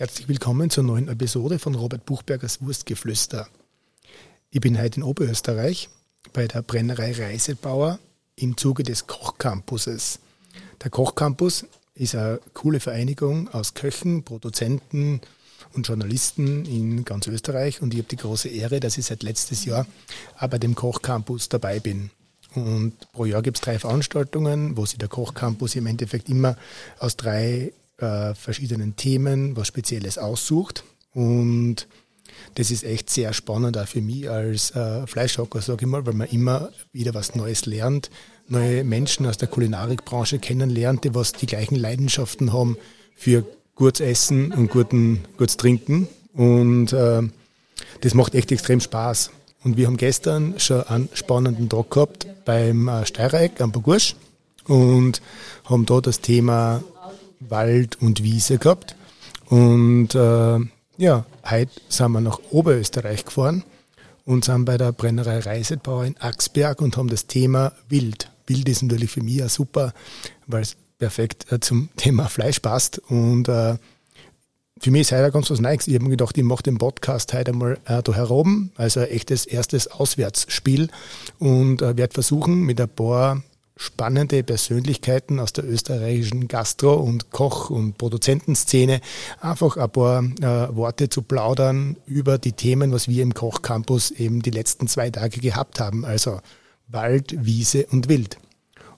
Herzlich willkommen zur neuen Episode von Robert Buchbergers Wurstgeflüster. Ich bin heute in Oberösterreich bei der Brennerei Reisebauer im Zuge des Kochcampuses. Der Kochcampus ist eine coole Vereinigung aus Köchen, Produzenten und Journalisten in ganz Österreich und ich habe die große Ehre, dass ich seit letztes Jahr auch bei dem Kochcampus dabei bin. Und pro Jahr gibt es drei Veranstaltungen, wo sich der Kochcampus im Endeffekt immer aus drei äh, verschiedenen Themen was Spezielles aussucht. Und das ist echt sehr spannend auch für mich als äh, Fleischhocker, sage ich mal, weil man immer wieder was Neues lernt, neue Menschen aus der Kulinarikbranche kennenlernt, die was die gleichen Leidenschaften haben für gutes Essen und guten, gutes Trinken. Und äh, das macht echt extrem Spaß. Und wir haben gestern schon einen spannenden Tag gehabt beim äh, Steirereck am Burgursch und haben da das Thema Wald und Wiese gehabt. Und äh, ja, heute sind wir nach Oberösterreich gefahren und sind bei der Brennerei Reisebauer in Axberg und haben das Thema Wild. Wild ist natürlich für mich auch super, weil es perfekt äh, zum Thema Fleisch passt. Und äh, für mich ist heute ganz was Neues. Ich habe mir gedacht, ich mache den Podcast heute einmal äh, da heroben, also ein echtes erstes Auswärtsspiel und äh, werde versuchen, mit ein paar spannende Persönlichkeiten aus der österreichischen Gastro- und Koch- und Produzentenszene einfach ein paar äh, Worte zu plaudern über die Themen, was wir im Kochcampus eben die letzten zwei Tage gehabt haben. Also Wald, Wiese und Wild.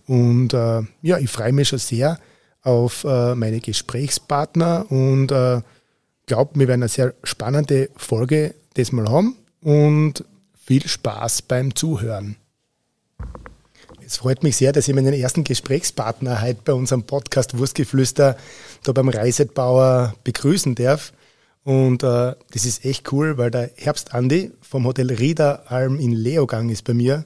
Und äh, ja, ich freue mich schon sehr auf äh, meine Gesprächspartner und äh, glaube, wir werden eine sehr spannende Folge das mal haben und viel Spaß beim Zuhören. Es freut mich sehr, dass ich meinen ersten Gesprächspartner heute bei unserem Podcast Wurstgeflüster da beim Reisetbauer begrüßen darf. Und äh, das ist echt cool, weil der Herbst Andi vom Hotel Riederalm in Leogang ist bei mir.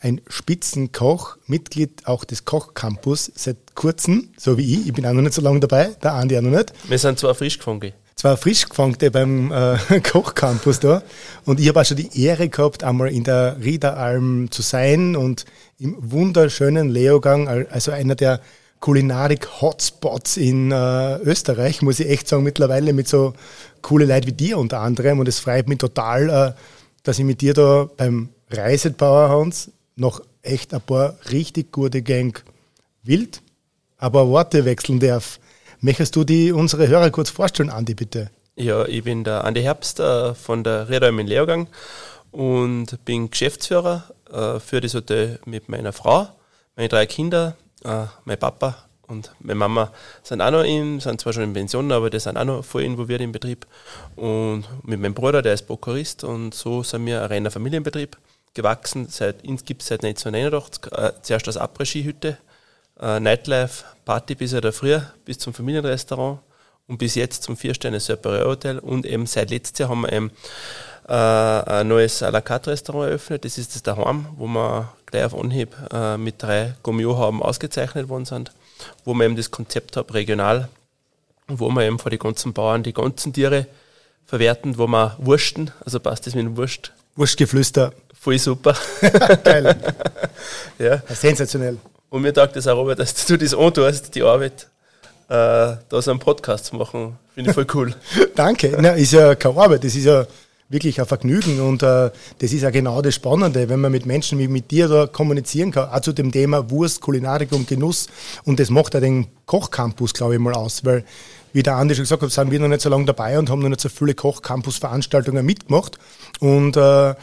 Ein Spitzenkoch, Mitglied auch des Kochcampus seit kurzem, so wie ich. Ich bin auch noch nicht so lange dabei, der Andi auch noch nicht. Wir sind zwar frisch gefangen zwei Frischgefangte beim äh, Kochcampus da. Und ich habe auch schon die Ehre gehabt, einmal in der Riederalm zu sein und im wunderschönen Leogang, also einer der Kulinarik-Hotspots in äh, Österreich, muss ich echt sagen, mittlerweile mit so coole Leuten wie dir unter anderem. Und es freut mich total, äh, dass ich mit dir da beim Reisetbauer Hans noch echt ein paar richtig gute Gang wild, aber Worte wechseln darf. Möchtest du die unsere Hörer kurz vorstellen, Andi, bitte? Ja, ich bin der Andi Herbst äh, von der Redheim in Leogang und bin Geschäftsführer äh, für das Hotel mit meiner Frau, meine drei Kinder, äh, mein Papa und meine Mama sind auch noch in, sind zwar schon in Pension, aber die sind auch noch voll involviert im Betrieb. Und mit meinem Bruder, der ist Prokurist und so sind wir ein reiner Familienbetrieb gewachsen. Seit, gibt es seit 1989 äh, zuerst als Après-Ski-Hütte äh, Nightlife, Party bis ja früher, bis zum Familienrestaurant und bis jetzt zum Vier-Sterne-Separé-Hotel und eben seit letztes Jahr haben wir eben äh, ein neues à la carte Restaurant eröffnet. Das ist das daheim, wo wir gleich auf Anhieb äh, mit drei Gomio haben ausgezeichnet worden sind, wo wir eben das Konzept haben, regional, wo wir eben vor die ganzen Bauern die ganzen Tiere verwerten, wo wir wursten, also passt das mit dem Wurst. Wurstgeflüster. Voll super. Geil. ja. Sensationell. Und mir taugt es auch, Robert, dass du das antust, die Arbeit, äh, da so einen Podcast zu machen. Finde ich voll cool. Danke. Na, ist ja keine Arbeit, das ist ja wirklich ein Vergnügen und äh, das ist ja genau das Spannende, wenn man mit Menschen wie mit dir da kommunizieren kann, auch zu dem Thema Wurst, Kulinarik und Genuss und das macht ja den Kochcampus, glaube ich mal, aus, weil wie der Andi schon gesagt hat, sind wir noch nicht so lange dabei und haben noch nicht so viele Kochcampus-Veranstaltungen mitgemacht und äh,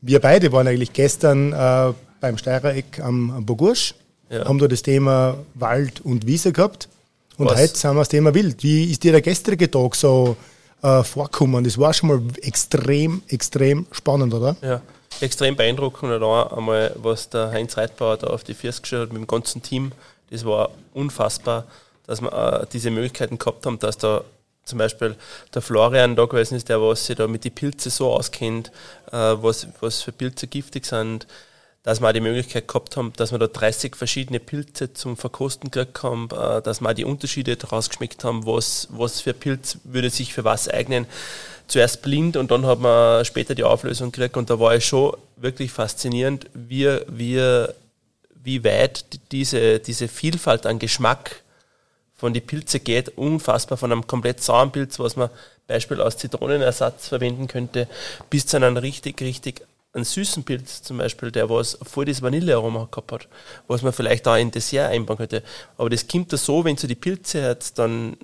wir beide waren eigentlich gestern äh, beim Steirereck am, am Burgursch ja. haben da das Thema Wald und Wiese gehabt. Und Was? heute sind wir das Thema Wild. Wie ist dir der gestrige Tag so äh, vorgekommen? Das war schon mal extrem, extrem spannend, oder? Ja, extrem beeindruckend. Auch einmal, was der Heinz Reitbauer da auf die Füße gestellt hat mit dem ganzen Team, das war unfassbar, dass wir äh, diese Möglichkeiten gehabt haben, dass da zum Beispiel der Florian da gewesen ist, der was sich da mit den Pilzen so auskennt, äh, was, was für Pilze giftig sind, dass wir auch die Möglichkeit gehabt haben, dass wir da 30 verschiedene Pilze zum Verkosten gekriegt haben, äh, dass wir auch die Unterschiede daraus geschmeckt haben, was, was für Pilz würde sich für was eignen. Zuerst blind und dann haben wir später die Auflösung gekriegt und da war es schon wirklich faszinierend, wie, wie, wie weit diese, diese Vielfalt an Geschmack von den Pilze geht, unfassbar von einem komplett sauren Pilz, was man Beispiel als Zitronenersatz verwenden könnte, bis zu einem richtig, richtig einen süßen Pilz zum Beispiel, der was voll das Vanillearoma gehabt hat, was man vielleicht auch in Dessert einbauen könnte. Aber das kommt da so, wenn du die Pilze jetzt dann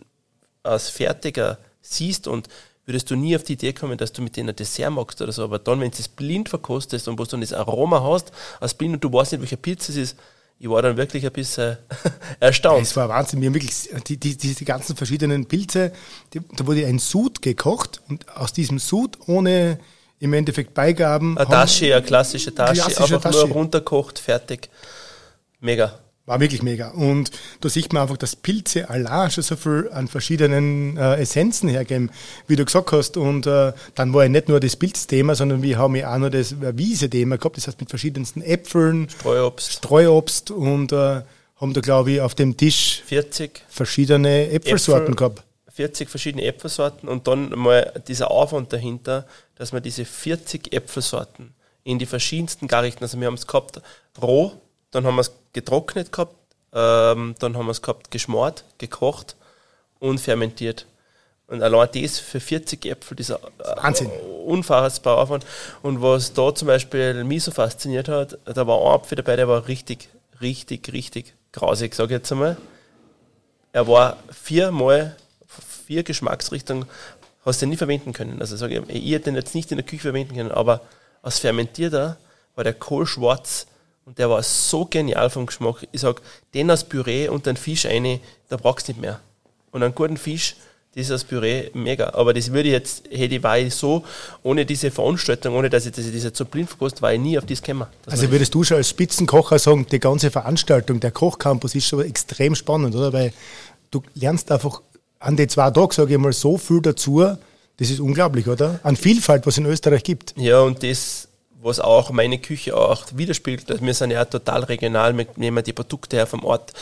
als fertiger siehst und würdest du nie auf die Idee kommen, dass du mit denen ein Dessert magst oder so. Aber dann, wenn du es blind verkostest und wo du dann das Aroma hast, als blind und du weißt nicht, welcher Pilz es ist, ich war dann wirklich ein bisschen erstaunt. Es war Wahnsinn. Wir haben wirklich die, die, diese ganzen verschiedenen Pilze, die, da wurde ein Sud gekocht und aus diesem Sud ohne im Endeffekt Beigaben. Eine Tasche, eine klassische Tasche, klassische einfach Tasche. nur runterkocht, fertig. Mega. War wirklich mega. Und da sieht man einfach, dass Pilze allein schon so viel an verschiedenen äh, Essenzen hergeben, wie du gesagt hast. Und äh, dann war ja nicht nur das Pilzthema, sondern wir haben ja auch noch das Wiese-Thema gehabt. Das heißt mit verschiedensten Äpfeln, Streuobst, Streuobst und äh, haben da, glaube ich, auf dem Tisch 40 verschiedene Äpfelsorten Äpfel, gehabt. 40 verschiedene Äpfelsorten und dann mal dieser Aufwand dahinter, dass wir diese 40 Äpfelsorten in die verschiedensten Garichten, also wir haben es gehabt roh, dann haben wir es getrocknet gehabt, ähm, dann haben wir es gehabt geschmort, gekocht und fermentiert. Und allein das für 40 Äpfel, dieser äh, Wahnsinn. unfassbar Aufwand. Und was da zum Beispiel mich so fasziniert hat, da war ein Apfel dabei, der war richtig, richtig, richtig grausig, sage ich jetzt einmal. Er war viermal, vier Geschmacksrichtungen, hast du nie verwenden können. Also sage ich, ich hätte den jetzt nicht in der Küche verwenden können, aber als Fermentierter war der Kohlschwarz und der war so genial vom Geschmack. Ich sage, den als Püree und den Fisch eine, da brauchst du nicht mehr. Und einen guten Fisch, das ist als Püree mega. Aber das würde ich jetzt, hätte ich, war ich so, ohne diese Veranstaltung, ohne dass ich das, das jetzt so blind verkostet, war ich nie auf das gekommen. Also würdest du schon als Spitzenkocher sagen, die ganze Veranstaltung, der Kochcampus ist schon extrem spannend, oder? Weil du lernst einfach an den zwei Tagen, sage ich mal, so viel dazu, das ist unglaublich, oder? An Vielfalt, was es in Österreich gibt. Ja, und das was auch meine Küche auch widerspiegelt. Also wir sind ja total regional, wir nehmen die Produkte her vom Ort.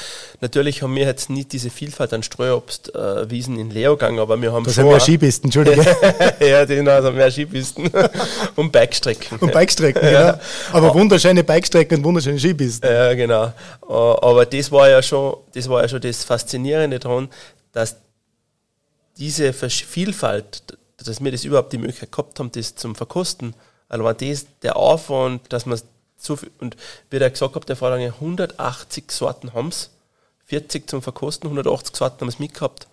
Natürlich haben wir jetzt nicht diese Vielfalt an Streuobstwiesen äh, in Leogang, aber wir haben das schon... Das mehr Skipisten, Entschuldige. ja, genau, also mehr Skipisten und Bikestrecken. Und Bikestrecken, ja. genau. Aber wunderschöne Bikestrecken und wunderschöne Skipisten. Ja, genau. Äh, aber das war ja schon das, war ja schon das Faszinierende daran, dass diese Vielfalt, dass wir das überhaupt die Möglichkeit gehabt haben, das zum Verkosten, also war das der Aufwand, dass man so viel, und wie der gesagt hat, der Vorlage 180 Sorten haben es, 40 zum Verkosten, 180 Sorten haben es mitgehabt.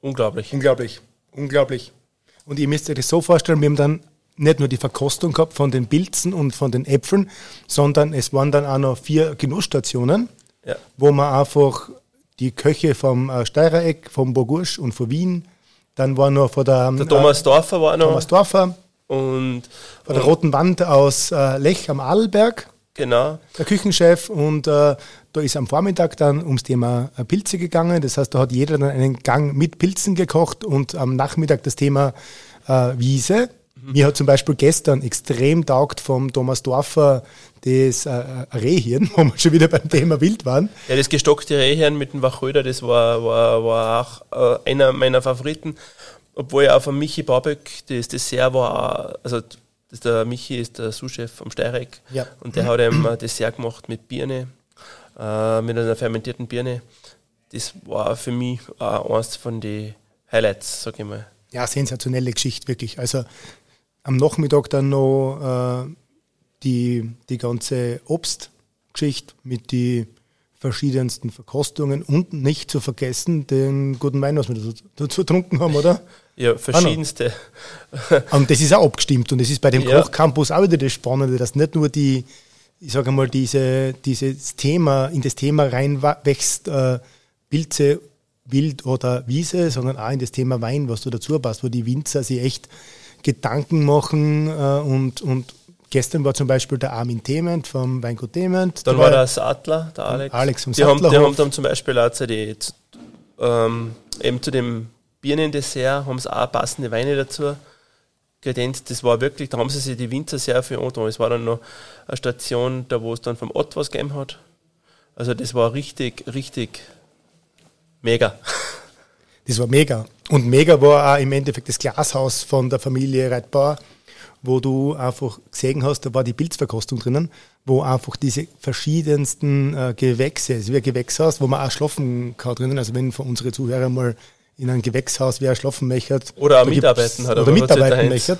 Unglaublich. Unglaublich, unglaublich. Und ihr müsst euch das so vorstellen, wir haben dann nicht nur die Verkostung gehabt von den Pilzen und von den Äpfeln, sondern es waren dann auch noch vier Genussstationen, ja. wo man einfach die Köche vom äh, Steirereck, vom Burgursch und von Wien, dann war noch von der, der Thomas Dorfer war noch. Thomas Dorfer, und bei der Roten Wand aus äh, Lech am Adelberg. Genau. Der Küchenchef und äh, da ist am Vormittag dann ums Thema äh, Pilze gegangen. Das heißt, da hat jeder dann einen Gang mit Pilzen gekocht und am Nachmittag das Thema äh, Wiese. Mhm. Mir hat zum Beispiel gestern extrem taugt vom Thomas Dorfer das äh, Rehhirn, wo wir schon wieder beim Thema Wild waren. Ja, das gestockte Rehhirn mit dem Wachröder, das war, war, war auch äh, einer meiner Favoriten. Obwohl ja auch von Michi Baböck das Dessert war, also das der Michi ist der Sous-Chef vom Steireck ja. und der hat eben ein Dessert gemacht mit Birne, äh, mit einer fermentierten Birne. Das war für mich auch eines von den Highlights, sag ich mal. Ja, sensationelle Geschichte, wirklich. Also am Nachmittag dann noch äh, die, die ganze Obstgeschichte mit den verschiedensten Verkostungen und nicht zu vergessen den guten Wein, was wir dazu getrunken haben, oder? Ja, verschiedenste. und das ist auch abgestimmt und das ist bei dem ja. Kochcampus auch wieder das Spannende, dass nicht nur die, ich sage mal, diese, dieses Thema, in das Thema reinwächst, äh, Pilze, Wild oder Wiese, sondern auch in das Thema Wein, was du dazu passt, wo die Winzer sich echt Gedanken machen äh, und, und Gestern war zum Beispiel der Armin Thement vom Weingut Thement. Dann war der Sattler, der Alex. Alex vom die haben, die haben dann zum Beispiel auch die, ähm, eben zu dem Birnendessert haben sie auch passende Weine dazu kredenzt. Das war wirklich, da haben sie sich die Winzer sehr viel angetan. Es war dann noch eine Station, da wo es dann vom Ott was gegeben hat. Also das war richtig, richtig mega. Das war mega. Und mega war auch im Endeffekt das Glashaus von der Familie Reitbauer, wo du einfach gesehen hast, da war die Pilzverkostung drinnen, wo einfach diese verschiedensten äh, Gewächse, es ist wie ein Gewächshaus, wo man auch schlafen kann drinnen. Also wenn von unseren Zuhörern mal in einem Gewächshaus wer schlafen möchte. Oder mitarbeiten hat. Oder mitarbeiten möchte,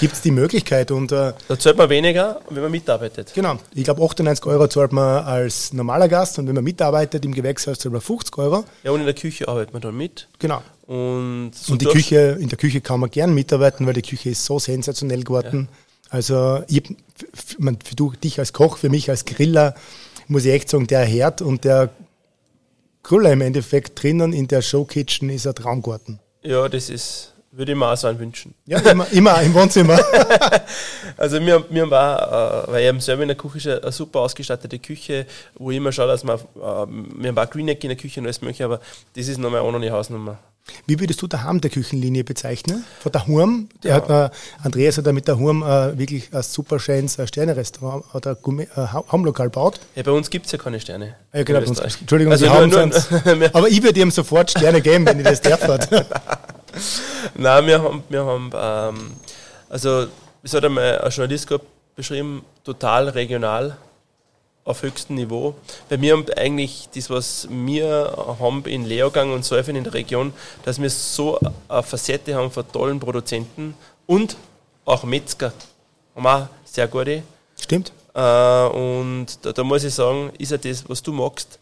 gibt es die Möglichkeit. Und, äh, da zahlt man weniger, wenn man mitarbeitet. Genau. Ich glaube, 98 Euro zahlt man als normaler Gast und wenn man mitarbeitet im Gewächshaus zahlt man 50 Euro. Ja, und in der Küche arbeitet man dann mit. Genau. Und, so und die Küche, in der Küche kann man gern mitarbeiten, weil die Küche ist so sensationell geworden. Ja. Also ich, für du, dich als Koch, für mich als Griller, muss ich echt sagen, der Herd und der Griller im Endeffekt drinnen in der Showkitchen ist ein Traumgarten. Ja, das ist, würde ich mir auch so wünschen. Ja, immer, immer im Wohnzimmer. also wir, wir haben auch, äh, weil eben selber in der Küche ist eine super ausgestattete Küche, wo ich immer schaue, dass man, äh, wir haben auch Greeneck in der Küche und alles mögliche, aber das ist nochmal eine Hausnummer. Wie würdest du daheim der Küchenlinie bezeichnen? Von der Hurm, der ja. hat, äh, Andreas hat da mit der Hurm äh, wirklich ein super schönes äh, Sterne-Restaurant oder äh, Haumlokal baut. Ja, bei uns gibt es ja keine Sterne. Ja, genau, uns, Entschuldigung, also nur, nur, aber ich würde ihm sofort Sterne geben, wenn ich das darf. Nein, wir haben, wir haben ähm, also, es hat einmal ein Journalist beschrieben, total regional auf höchstem Niveau. Bei mir haben eigentlich das, was wir haben in Leogang und Säufen in der Region, dass wir so eine Facette haben von tollen Produzenten und auch Metzger. Haben auch sehr gute. Stimmt. Äh, und da, da, muss ich sagen, ist ja das, was du magst,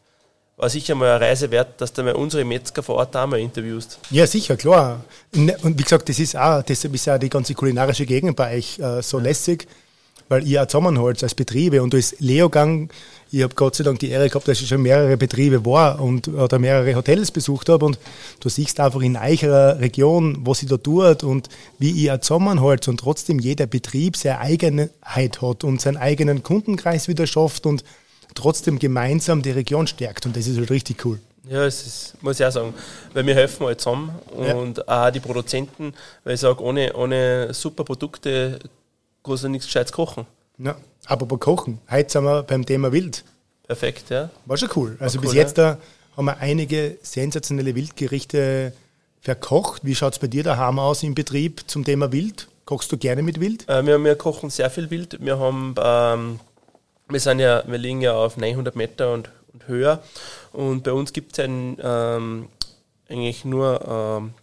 war sicher mal eine Reise wert, dass du mal unsere Metzger vor Ort auch mal interviewst. Ja, sicher, klar. Und wie gesagt, das ist auch, deshalb ist ja die ganze kulinarische Gegend bei euch äh, so lässig weil ihr auch zusammenholt als Betriebe und als Leogang, ich habe Gott sei Dank die Ehre gehabt, dass ich schon mehrere Betriebe war und oder mehrere Hotels besucht habe und du siehst einfach in eurer Region, was sie da tut und wie ihr zusammenholt und trotzdem jeder Betrieb seine Eigenheit hat und seinen eigenen Kundenkreis wieder schafft und trotzdem gemeinsam die Region stärkt und das ist halt richtig cool. Ja, es ist, muss ich auch sagen, weil wir helfen halt zusammen und ja. auch die Produzenten, weil ich sage, ohne, ohne super Produkte kannst du nichts Gescheites kochen. Ja, aber Kochen, heute sind wir beim Thema Wild. Perfekt, ja. War schon cool. Also War bis cool, jetzt ja. da haben wir einige sensationelle Wildgerichte verkocht. Wie schaut es bei dir daheim aus im Betrieb zum Thema Wild? Kochst du gerne mit Wild? Äh, wir, wir, kochen sehr viel Wild. Wir haben, ähm, wir sind ja, wir liegen ja auf 900 Meter und, und höher. Und bei uns gibt es ähm, eigentlich nur ähm,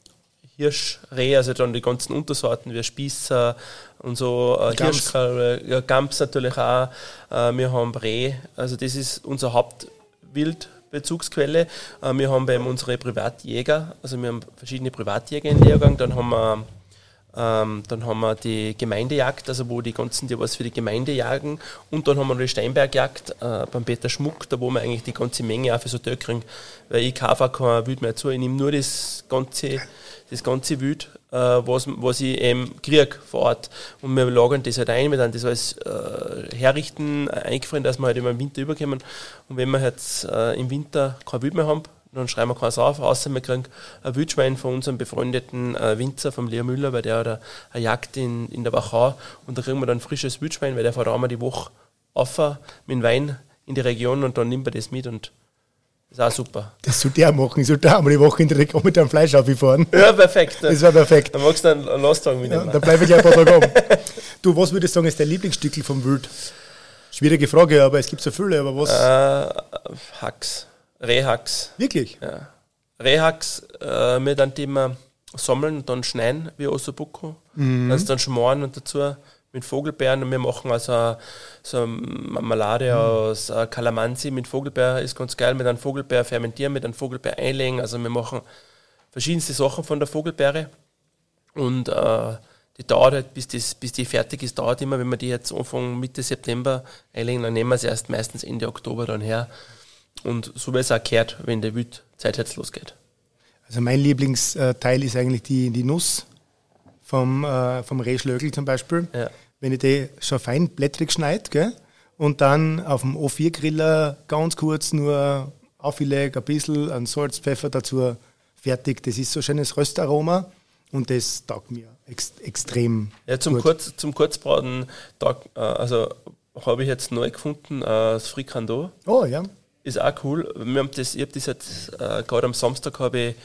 Hirschreh, also dann die ganzen Untersorten wie Spießer und so, äh, Hirschkalbe, ja, Gams natürlich auch. Äh, wir haben Reh, also das ist unser Hauptwildbezugsquelle. Äh, wir haben eben unsere Privatjäger, also wir haben verschiedene Privatjäger in Lehrgang, dann haben wir ähm, dann haben wir die Gemeindejagd, also wo die ganzen, die was für die Gemeinde jagen. Und dann haben wir die Steinbergjagd äh, beim Peter Schmuck, da wo wir eigentlich die ganze Menge auch für so kriegen. Weil ich kaufe kein Wild mehr zu, ich nehme nur das ganze das ganze Wild, äh, was, was ich eben kriege vor Ort. Und wir lagern das halt ein, wir dann das alles äh, herrichten, eingefroren, dass wir halt immer im Winter überkommen. Und wenn wir jetzt äh, im Winter kein Wild mehr haben, dann schreiben wir keins auf, außer wir kriegen ein Wildschwein von unserem befreundeten äh, Winzer, vom Leo Müller, weil der hat eine Jagd in, in der Wachau und da kriegen wir dann frisches Wildschwein, weil der fährt einmal die Woche auf mit dem Wein in die Region und dann nimmt er das mit und das ist auch super. Das sollte er machen. Ich sollte auch einmal die Woche in der Region mit einem Fleisch auffahren. Ja, perfekt. Das war perfekt. Dann magst du einen Lastwagen mitnehmen. Ja, dann bleibe ich gleich ein paar Tage oben. Du, was würdest du sagen, ist dein Lieblingsstückel vom Wild? Schwierige Frage, aber es gibt so viele, aber was? Äh, Hacks. Rehhacks. Wirklich? Ja. Rehhacks äh, mit einem Thema sammeln und dann schneiden, wie Ossobuco. Mhm. Das dann schmoren und dazu mit Vogelbeeren und wir machen also so eine Marmelade mhm. aus äh, Kalamansi mit Vogelbeer, ist ganz geil, mit einem Vogelbeer fermentieren, mit einem Vogelbeer einlegen, also wir machen verschiedenste Sachen von der Vogelbeere und äh, die dauert halt, bis, das, bis die fertig ist, dauert immer, wenn wir die jetzt Anfang Mitte September einlegen, dann nehmen wir sie erst meistens Ende Oktober dann her und so wie es auch gehört, wenn der Wützeit jetzt losgeht. Also mein Lieblingsteil ist eigentlich die, die Nuss vom, äh, vom Rehschlögel zum Beispiel. Ja wenn ich die schon fein blättrig schneide, gell? und dann auf dem O4-Griller ganz kurz nur auflege, ein bisschen an Salz, Pfeffer dazu, fertig. Das ist so ein schönes Röstaroma und das taugt mir ex extrem. Ja, zum, gut. Kurz, zum Kurzbraten, äh, also habe ich jetzt neu gefunden, äh, das Frikando. Oh ja. Ist auch cool. Wir haben das, ich habe das jetzt, äh, gerade am Samstag habe ich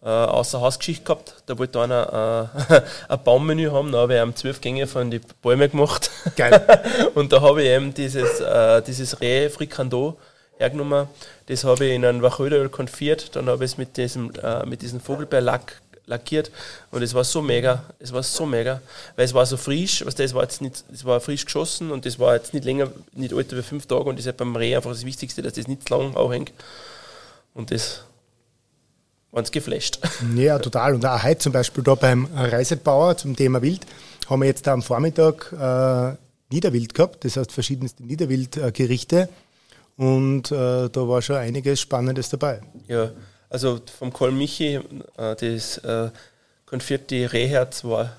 äh, außer Hausgeschichte gehabt. Da wollte einer äh, ein Baummenü haben, da habe ich ihm zwölf Gänge von den Bäumen gemacht. Geil. und da habe ich eben dieses, äh, dieses Reh Frikando hergenommen. Das habe ich in ein Wacholderöl konfiert, dann habe ich es mit diesem, äh, mit diesem Vogelbeerlack lackiert und es war so mega, es war so mega, weil es war so frisch, was das war jetzt nicht, es war frisch geschossen und das war jetzt nicht länger, nicht älter wie fünf Tage und das ist halt beim Reh einfach das Wichtigste, dass das nicht zu lang auch hängt und das waren es geflasht. Ja, total. Und auch heute zum Beispiel da beim Reisetbauer zum Thema Wild haben wir jetzt da am Vormittag äh, Niederwild gehabt, das heißt verschiedenste Niederwildgerichte und äh, da war schon einiges Spannendes dabei. Ja, also vom Karl Michi, äh, das äh, konfierte Rehherz war,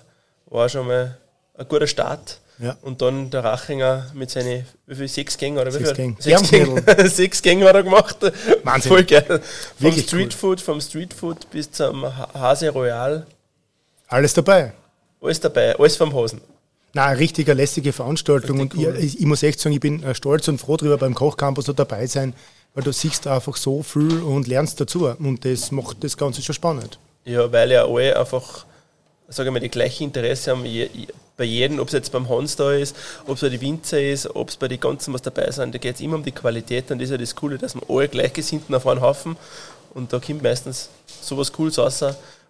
war schon mal ein guter Start. Ja. Und dann der Rachinger mit seinen wie viel, sechs Gängen oder wie Sechs viel? Sechs Gänge. sechs Gänge hat er gemacht. Wahnsinn. Voll geil. Vom Wirklich Streetfood, vom Streetfood bis zum Ha- Hase Royal. Alles dabei. Alles dabei, alles vom Hosen. Na, eine richtige lässige Veranstaltung. Richtig und cool. ich, ich muss echt sagen, ich bin äh, stolz und froh darüber, beim Kochcampus so dabei sein, weil du siehst einfach so viel und lernst dazu. Und das macht das Ganze schon spannend. Ja, weil ja alle einfach, sagen wir, die gleiche Interesse haben bei jedem, ob es jetzt beim Hans da ist, ob es bei den Winzer ist, ob es bei den ganzen, was dabei sind, da geht es immer um die Qualität und das ist ja das Coole, dass wir alle Gleichgesinnten auf einen Haufen und da kommt meistens sowas Cooles raus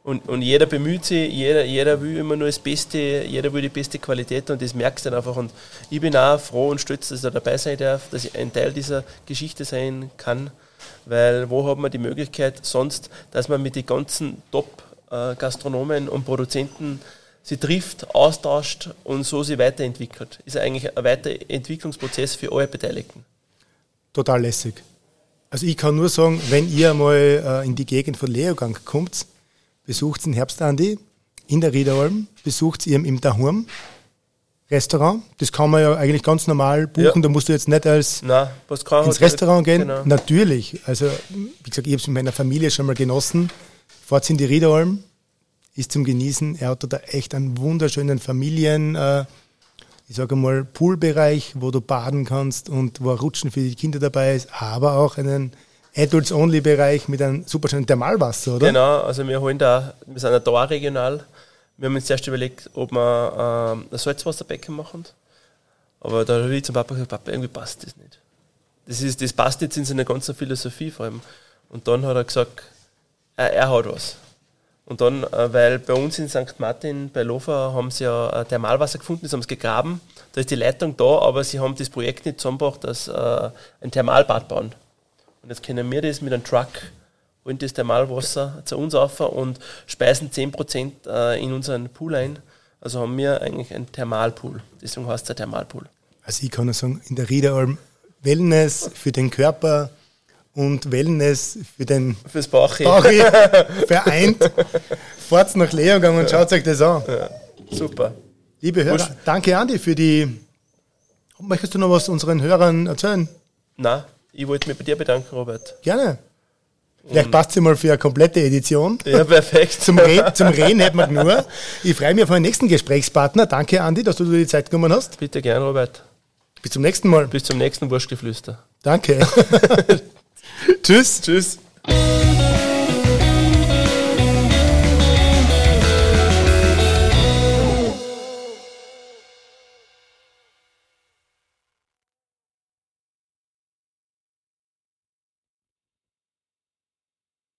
und, und jeder bemüht sich, jeder, jeder will immer nur das Beste, jeder will die beste Qualität und das merkst du dann einfach und ich bin auch froh und stolz, dass ich da dabei sein darf, dass ich ein Teil dieser Geschichte sein kann, weil wo hat man die Möglichkeit sonst, dass man mit den ganzen Top-Gastronomen und Produzenten sie trifft, austauscht und so sie weiterentwickelt. Ist eigentlich ein Weiterentwicklungsprozess für alle Beteiligten. Total lässig. Also ich kann nur sagen, wenn ihr mal äh, in die Gegend von Leogang kommt, besucht den Herbstandi in der Riederalm, besucht ihr im Dahurm Restaurant. Das kann man ja eigentlich ganz normal buchen. Ja. Da musst du jetzt nicht als Nein, ins Restaurant gehen. Genau. Natürlich. Also, wie gesagt, ich habe es mit meiner Familie schon mal genossen. Fahrt in die Riederalm, ist zum Genießen. Er hat da echt einen wunderschönen Familien, äh, ich sage mal, Poolbereich, wo du baden kannst und wo Rutschen für die Kinder dabei ist, aber auch einen Adults-Only-Bereich mit einem super schönen Thermalwasser, oder? Genau, also wir holen da, wir sind da regional. Wir haben uns zuerst überlegt, ob wir ähm, ein Salzwasserbecken machen. Aber da habe ich zum Papa gesagt, Papa, irgendwie passt das nicht. Das, ist, das passt nicht in seiner ganzen Philosophie vor allem. Und dann hat er gesagt, er, er hat was. Und dann, äh, weil bei uns in St. Martin, bei Lofa, haben sie ja ein Thermalwasser gefunden, das haben sie gegraben. Da ist die Leitung da, aber sie haben das Projekt nicht zusammengebracht, dass äh, ein Thermalbad bauen. Und jetzt können wir das mit einem Truck, holen das Thermalwasser zu uns auf und speisen 10% äh, in unseren Pool ein. Also haben wir eigentlich einen Thermalpool. Deswegen heißt es ein Thermalpool. Also ich kann nur sagen, in der Riederalm Wellness für den Körper und Wellness für den Fürs Bauch. Bauch vereint. Fahrt nach Leogang und schaut euch das an. Super. Liebe Hörer, Wurscht. danke Andi für die. Möchtest du noch was unseren Hörern erzählen? Na, ich wollte mich bei dir bedanken, Robert. Gerne. Vielleicht passt sie mal für eine komplette Edition. Ja, perfekt. Zum, Re zum Reden hätten wir nur. Ich freue mich auf meinen nächsten Gesprächspartner. Danke, Andi, dass du dir die Zeit genommen hast. Bitte gern, Robert. Bis zum nächsten Mal. Bis zum nächsten Wurstgeflüster. Danke. Tschüss. Tschüss.